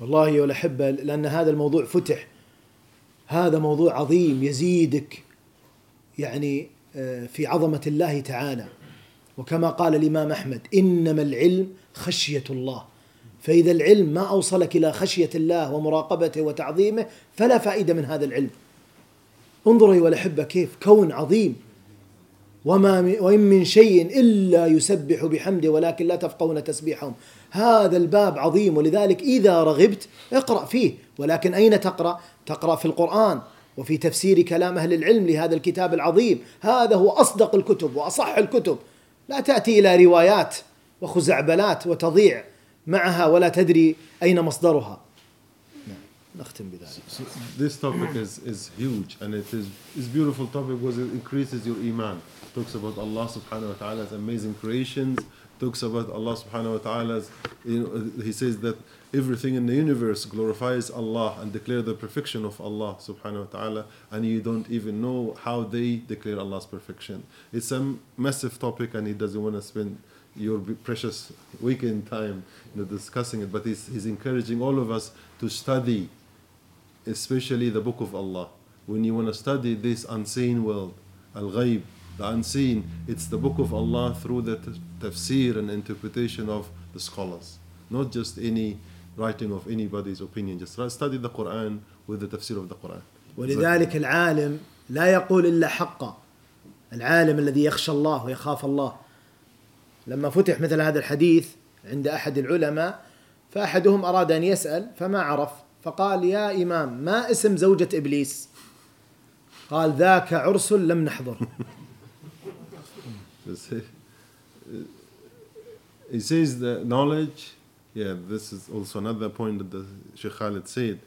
Speaker 2: والله ولا حبة لأن هذا الموضوع
Speaker 1: فتح هذا موضوع عظيم يزيدك يعني في عظمة الله تعالى وكما قال الإمام أحمد إنما العلم خشية الله فإذا العلم ما أوصلك إلى خشية الله ومراقبته وتعظيمه فلا فائدة من هذا العلم انظروا أيها الأحبة كيف كون عظيم وما وإن من شيء إلا يسبح بحمده ولكن لا تفقهون تسبيحهم هذا الباب عظيم ولذلك إذا رغبت اقرأ فيه ولكن أين تقرأ؟ تقرأ في القرآن وفي تفسير كلام أهل العلم لهذا الكتاب العظيم هذا هو أصدق الكتب وأصح الكتب لا تأتي إلى روايات وخزعبلات وتضيع معها ولا تدري أين مصدرها نختم بذلك
Speaker 2: This topic is, is huge and it is is beautiful topic because it increases your iman talks about Allah subhanahu wa ta'ala's amazing creations talks about Allah subhanahu wa ta'ala's you know, he says that everything in the universe glorifies Allah and declare the perfection of Allah subhanahu wa ta'ala and you don't even know how they declare Allah's perfection. It's a massive topic and he doesn't want to spend your precious weekend time you know, discussing it, but he's, he's encouraging all of us to study, especially the book of Allah. When you want to study this unseen world, al-ghaib, the unseen, it's the book of Allah through the tafsir and interpretation of the scholars, not just any writing of anybody's opinion just study the Quran with the tafsir of the Quran ولذلك العالم
Speaker 1: لا يقول إلا حقا العالم الذي يخشى الله ويخاف الله لما فتح مثل هذا الحديث عند أحد العلماء فأحدهم أراد أن يسأل فما عرف فقال يا إمام ما اسم زوجة إبليس قال ذاك عرس لم نحضر He says the
Speaker 2: knowledge yeah, this is also another point that the Sheikh Khalid said.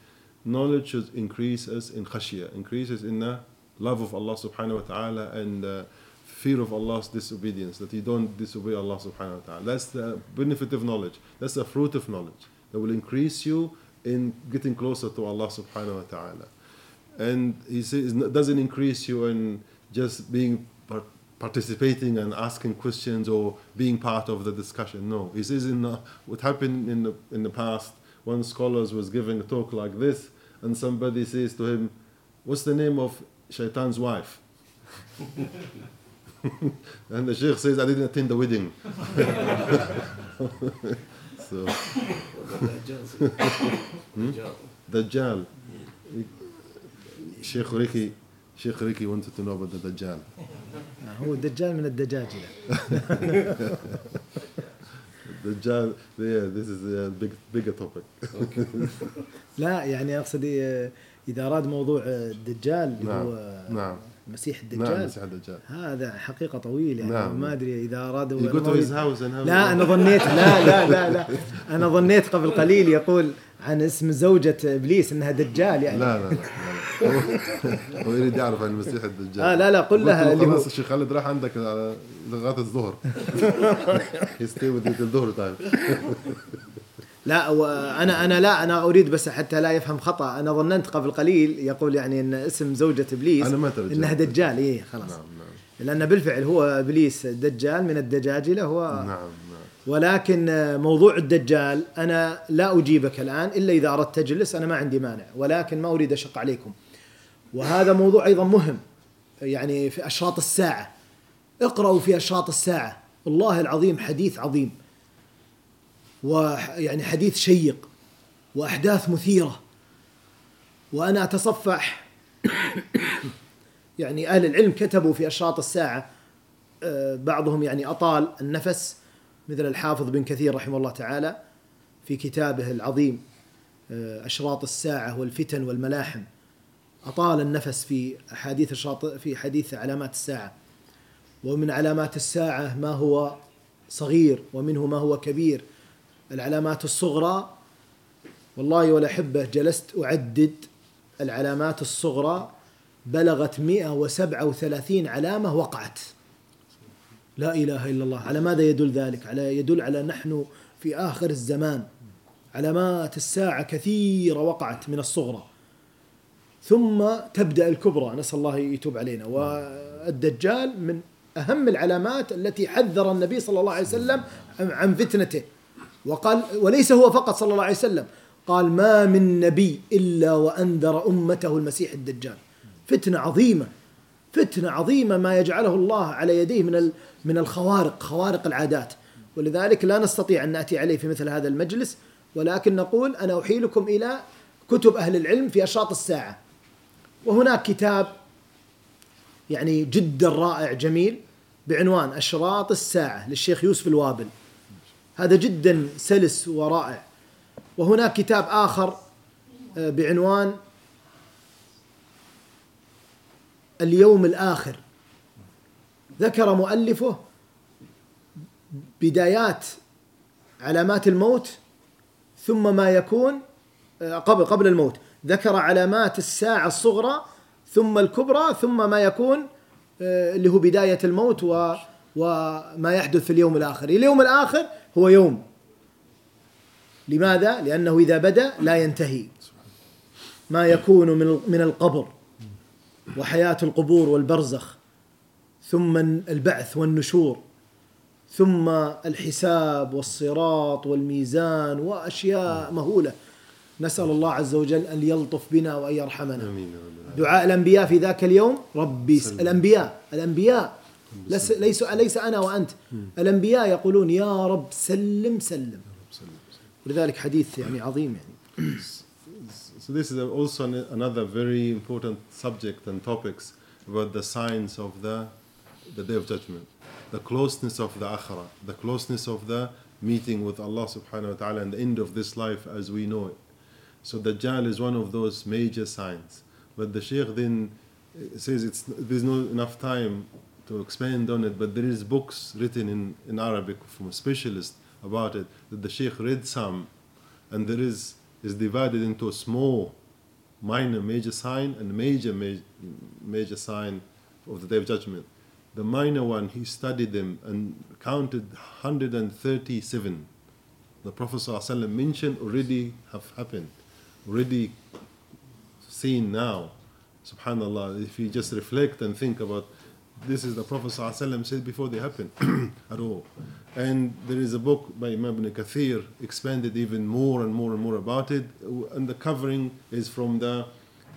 Speaker 2: Knowledge should increase us in khashiyah, increases in the love of Allah subhanahu wa ta'ala and uh, fear of Allah's disobedience, that you don't disobey Allah subhanahu wa ta'ala. That's the benefit of knowledge. That's the fruit of knowledge that will increase you in getting closer to Allah subhanahu wa ta'ala. And he says, doesn't increase you in just being participating and asking questions or being part of the discussion. No, this is in the, what happened in the in the past when scholars was giving a talk like this and somebody says to him, "What's the name of Shaitan's wife?" and the sheikh says, "I didn't attend the wedding." so. hmm? Dajjal. Sheikh Riki شيخ ريكي وانت تنوب الدجال
Speaker 1: آه، هو الدجال من الدجاجلة
Speaker 2: الدجال ذيس از
Speaker 1: بيج توبيك لا يعني اقصد آه، اذا اراد موضوع آه، الدجال
Speaker 2: اللي نعم، هو نعم المسيح نعم، الدجال نعم المسيح الدجال
Speaker 1: هذا حقيقه طويله يعني نعم. ما ادري اذا ارادوا
Speaker 2: يقول
Speaker 1: لا انا ظنيت لا لا لا لا انا ظنيت قبل قليل يقول عن اسم زوجة ابليس انها دجال يعني لا لا, لا.
Speaker 2: هو يريد يعرف عن المسيح الدجال
Speaker 1: اه لا لا قل لها
Speaker 2: اللي هو الشيخ خالد راح عندك آه، لغايه الظهر يستوي
Speaker 1: الظهر
Speaker 2: طيب
Speaker 1: لا وانا انا لا انا اريد بس حتى لا يفهم خطا انا ظننت قبل قليل يقول يعني ان اسم زوجة ابليس أنا ما انها دجال اي خلاص نعم نعم. لان بالفعل هو ابليس دجال من الدجاجله هو نعم نعم ولكن موضوع الدجال انا لا اجيبك الان الا اذا اردت تجلس انا ما عندي مانع ولكن ما اريد اشق عليكم وهذا موضوع ايضا مهم يعني في اشراط الساعه اقرأوا في اشراط الساعه والله العظيم حديث عظيم ويعني حديث شيق واحداث مثيره وانا اتصفح يعني اهل العلم كتبوا في اشراط الساعه آه، بعضهم يعني اطال النفس مثل الحافظ بن كثير رحمه الله تعالى في كتابه العظيم آه، اشراط الساعه والفتن والملاحم أطال النفس في حديث الشاطئ في حديث علامات الساعة ومن علامات الساعة ما هو صغير ومنه ما هو كبير العلامات الصغرى والله ولا حبه جلست أعدد العلامات الصغرى بلغت 137 علامة وقعت لا إله إلا الله على ماذا يدل ذلك على يدل على نحن في آخر الزمان علامات الساعة كثيرة وقعت من الصغرى ثم تبدا الكبرى نسال الله يتوب علينا والدجال من اهم العلامات التي حذر النبي صلى الله عليه وسلم عن فتنته وقال وليس هو فقط صلى الله عليه وسلم قال ما من نبي الا وانذر امته المسيح الدجال فتنه عظيمه فتنه عظيمه ما يجعله الله على يديه من من الخوارق خوارق العادات ولذلك لا نستطيع ان ناتي عليه في مثل هذا المجلس ولكن نقول انا احيلكم الى كتب اهل العلم في اشراط الساعه وهناك كتاب يعني جدا رائع جميل بعنوان أشراط الساعة للشيخ يوسف الوابل هذا جدا سلس ورائع وهناك كتاب آخر آه، بعنوان اليوم الآخر ذكر مؤلفه بدايات علامات الموت ثم ما يكون آه، قبل قبل الموت ذكر علامات الساعة الصغرى ثم الكبرى ثم ما يكون آه، اللي هو بداية الموت و وما يحدث في اليوم الآخر اليوم الآخر هو يوم لماذا؟ لأنه إذا بدأ لا ينتهي ما يكون من من القبر وحياة القبور والبرزخ ثم البعث والنشور ثم الحساب والصراط والميزان وأشياء مهولة نسأل الله عز وجل أن يلطف بنا وأن يرحمنا أمين. دعاء الأنبياء في ذاك اليوم ربي الأنبياء الأنبياء ليس ليس أنا وأنت الأنبياء يقولون يا رب سلم سلم ولذلك حديث يعني عظيم يعني So this is also another
Speaker 2: very important subject and topics about the signs of the the day of judgment, the closeness of the akhirah, the closeness of the meeting with Allah subhanahu wa ta'ala and the end of this life as we know it. So Dajjal is one of those major signs. But the Sheikh then uh, says it's, there's not enough time to expand on it, but there is books written in, in Arabic from a specialist about it that the Sheikh read some, and there is is divided into a small, minor major sign and major major, major sign of the Day of Judgment. The minor one, he studied them and counted 137. The Prophet ﷺ mentioned already have happened already seen now. Subhanallah, if you just reflect and think about this is the Prophet ﷺ said before they happen at all. And there is a book by Imam ibn Kathir expanded even more and more and more about it. And the covering is from the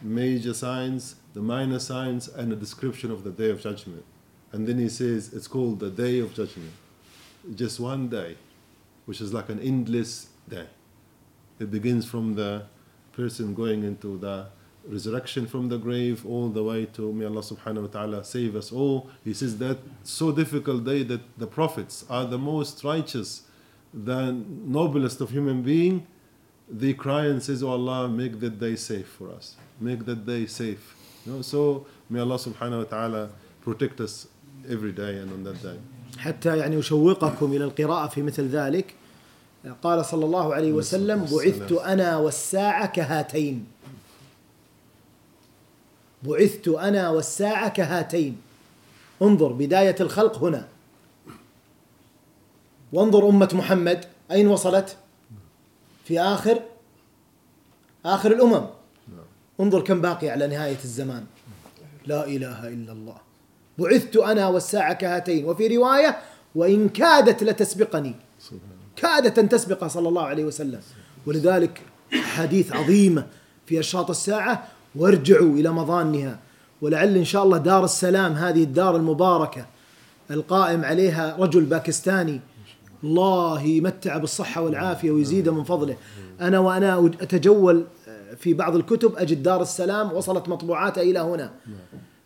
Speaker 2: major signs, the minor signs, and a description of the Day of Judgment. And then he says it's called the Day of Judgment. Just one day, which is like an endless day. It begins from the person going into the resurrection from the grave all the way to may Allah subhanahu wa ta'ala save us all. He says that so difficult day that the prophets are the most righteous, the noblest of human being. They cry and says, Oh Allah, make that day safe for us. Make that day safe. You know, so may Allah subhanahu wa ta'ala protect us every day and on that day. حتى يعني يشوقكم إلى القراءة في مثل ذلك
Speaker 1: قال صلى الله عليه وسلم بعثت أنا والساعة كهاتين بعثت أنا والساعة كهاتين انظر بداية الخلق هنا وانظر أمة محمد أين وصلت في آخر آخر الأمم انظر كم باقي على نهاية الزمان لا إله إلا الله بعثت أنا والساعة كهاتين وفي رواية وإن كادت لتسبقني كادت أن تسبقه صلى الله عليه وسلم ولذلك حديث عظيمة في أشراط الساعة وارجعوا إلى مظانها ولعل إن شاء الله دار السلام هذه الدار المباركة القائم عليها رجل باكستاني الله يمتع بالصحة والعافية ويزيده من فضله أنا وأنا أتجول في بعض الكتب أجد دار السلام وصلت مطبوعاتها إلى هنا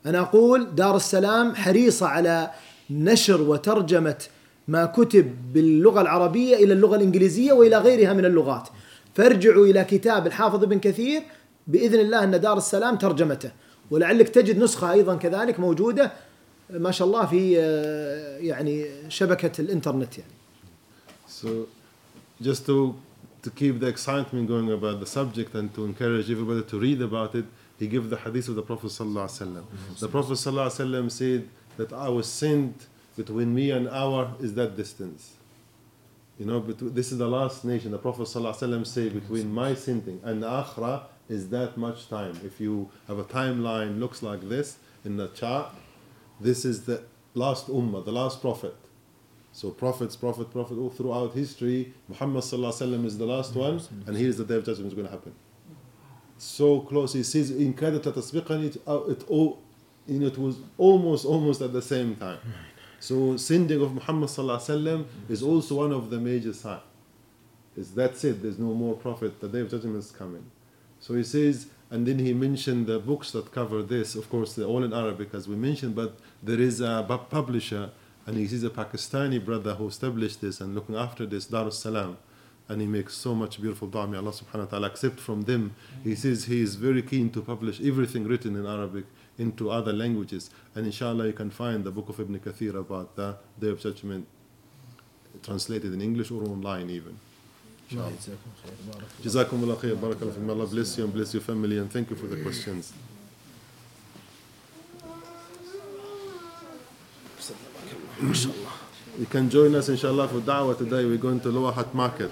Speaker 1: أنا أقول دار السلام حريصة على نشر وترجمة ما كتب باللغة العربية إلى اللغة الإنجليزية وإلى غيرها من اللغات فارجعوا إلى كتاب الحافظ ابن كثير بإذن الله أن دار السلام ترجمته ولعلك تجد نسخة أيضا كذلك موجودة ما شاء الله في يعني شبكة الإنترنت يعني
Speaker 2: So just to to keep the excitement going about the subject and to encourage everybody to read about it, he gave the hadith of the Prophet sallallahu alaihi wasallam. The Prophet sallallahu alaihi wasallam said that I was sent between me and our is that distance. You know, But this is the last nation. The Prophet ﷺ say between my sinning and the is that much time. If you have a timeline looks like this in the chart, this is the last ummah, the last prophet. So prophets, prophet, prophet, all throughout history, Muhammad ﷺ is the last one, and here is the day of judgment is going to happen. So close, he says, in kada it, uh, it, all, you know, it was almost, almost at the same time. So sending of Muhammad وسلم, is also one of the major signs. Is that's it, there's no more prophet, the day of judgment is coming. So he says, and then he mentioned the books that cover this, of course, they're all in Arabic as we mentioned, but there is a publisher and he sees a Pakistani brother who established this and looking after this, Dar And he makes so much beautiful dua. May Allah subhanahu wa ta'ala accept from them. He says he is very keen to publish everything written in Arabic into other languages. And inshallah, you can find the book of Ibn Kathir about the Day of Judgment translated in English or online even. جزاكم الله barakallah بارك Allah bless you and bless your family and thank you for the questions you can join us inshallah for da'wah today we're going to Lower Hat Market